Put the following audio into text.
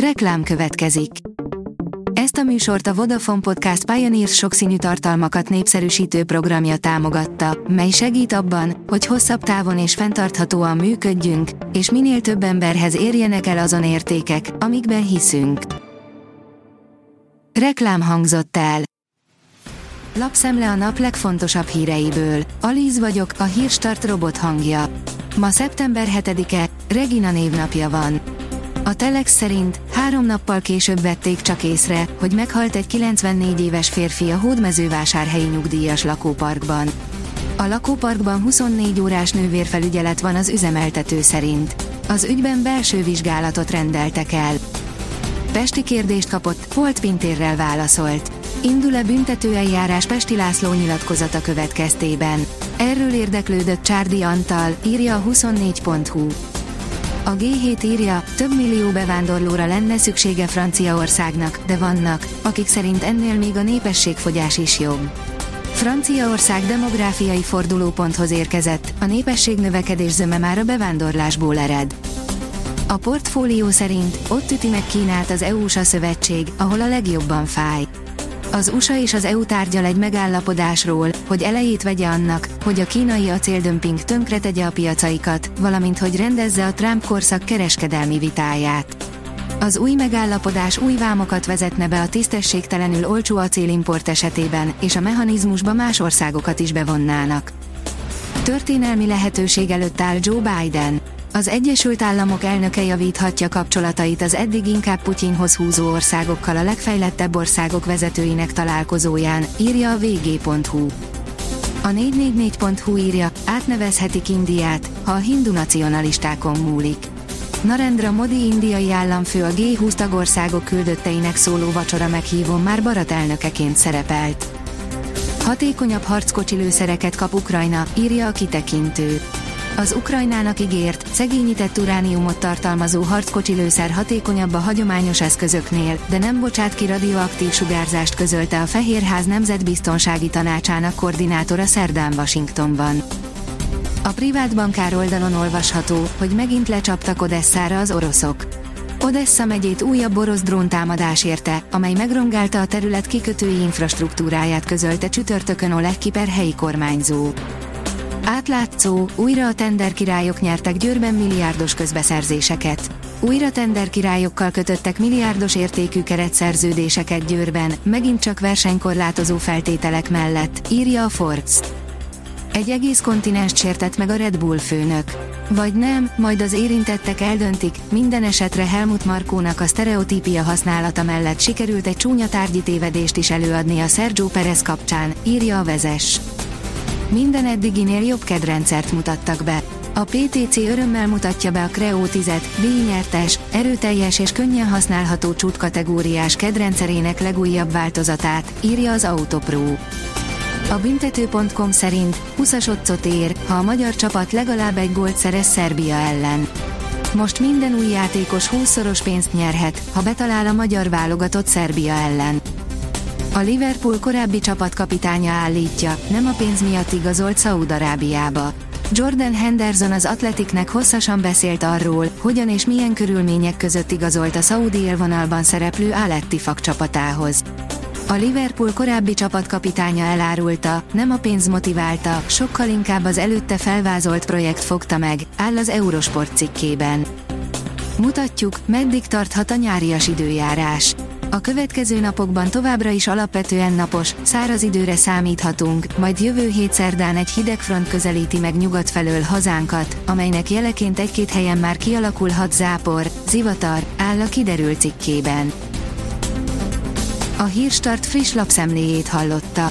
Reklám következik. Ezt a műsort a Vodafone Podcast Pioneers sokszínű tartalmakat népszerűsítő programja támogatta, mely segít abban, hogy hosszabb távon és fenntarthatóan működjünk, és minél több emberhez érjenek el azon értékek, amikben hiszünk. Reklám hangzott el. Lapszemle a nap legfontosabb híreiből. Alíz vagyok, a hírstart robot hangja. Ma szeptember 7-e, Regina névnapja van. A Telex szerint három nappal később vették csak észre, hogy meghalt egy 94 éves férfi a hódmezővásárhelyi nyugdíjas lakóparkban. A lakóparkban 24 órás nővérfelügyelet van az üzemeltető szerint. Az ügyben belső vizsgálatot rendeltek el. Pesti kérdést kapott, Holt Pintérrel válaszolt. Indul-e büntetőeljárás Pesti László nyilatkozata következtében? Erről érdeklődött Csárdi Antal, írja a 24.hu. A G7 írja, több millió bevándorlóra lenne szüksége Franciaországnak, de vannak, akik szerint ennél még a népességfogyás is jobb. Franciaország demográfiai fordulóponthoz érkezett, a népesség növekedés zöme már a bevándorlásból ered. A portfólió szerint ott üti meg Kínát az EU-SA szövetség, ahol a legjobban fáj. Az USA és az EU tárgyal egy megállapodásról, hogy elejét vegye annak, hogy a kínai acéldömping tönkretegye a piacaikat, valamint hogy rendezze a Trump korszak kereskedelmi vitáját. Az új megállapodás új vámokat vezetne be a tisztességtelenül olcsó acélimport esetében, és a mechanizmusba más országokat is bevonnának. Történelmi lehetőség előtt áll Joe Biden. Az Egyesült Államok elnöke javíthatja kapcsolatait az eddig inkább Putyinhoz húzó országokkal a legfejlettebb országok vezetőinek találkozóján, írja a vg.hu. A 444.hu írja, átnevezhetik Indiát, ha a hindu nacionalistákon múlik. Narendra Modi indiai államfő a G20 tagországok küldötteinek szóló vacsora meghívón már Barat elnökeként szerepelt. Hatékonyabb harckocsi lőszereket kap Ukrajna, írja a kitekintő. Az Ukrajnának ígért, szegényített urániumot tartalmazó harckocsi lőszer hatékonyabb a hagyományos eszközöknél, de nem bocsát ki radioaktív sugárzást közölte a Fehérház Nemzetbiztonsági Tanácsának koordinátora szerdán Washingtonban. A privát bankár oldalon olvasható, hogy megint lecsaptak Odesszára az oroszok. Odessa megyét újabb orosz dróntámadás érte, amely megrongálta a terület kikötői infrastruktúráját közölte csütörtökön Oleg Kiper helyi kormányzó. Átlátszó, újra a tender királyok nyertek Győrben milliárdos közbeszerzéseket. Újra tender királyokkal kötöttek milliárdos értékű keretszerződéseket Győrben, megint csak versenykorlátozó feltételek mellett, írja a Forbes. Egy egész kontinens sértett meg a Red Bull főnök. Vagy nem, majd az érintettek eldöntik, minden esetre Helmut Markónak a sztereotípia használata mellett sikerült egy csúnya tárgyi tévedést is előadni a Sergio Perez kapcsán, írja a vezes. Minden eddiginél jobb kedrendszert mutattak be. A PTC örömmel mutatja be a Creo 10-et, díjnyertes, erőteljes és könnyen használható csútkategóriás kedrendszerének legújabb változatát, írja az Autopro. A büntető.com szerint 20 ér, ha a magyar csapat legalább egy gólt szerez Szerbia ellen. Most minden új játékos 20-szoros pénzt nyerhet, ha betalál a magyar válogatott Szerbia ellen. A Liverpool korábbi csapatkapitánya állítja, nem a pénz miatt igazolt Szaúd-Arábiába. Jordan Henderson az Atletiknek hosszasan beszélt arról, hogyan és milyen körülmények között igazolt a szaudi élvonalban szereplő Aletti fak csapatához. A Liverpool korábbi csapatkapitánya elárulta, nem a pénz motiválta, sokkal inkább az előtte felvázolt projekt fogta meg, áll az Eurosport cikkében. Mutatjuk, meddig tarthat a nyárias időjárás. A következő napokban továbbra is alapvetően napos, száraz időre számíthatunk, majd jövő hét szerdán egy hideg front közelíti meg nyugat felől hazánkat, amelynek jeleként egy-két helyen már kialakulhat zápor, zivatar, áll a kiderült cikkében. A Hírstart friss lapszemléjét hallotta.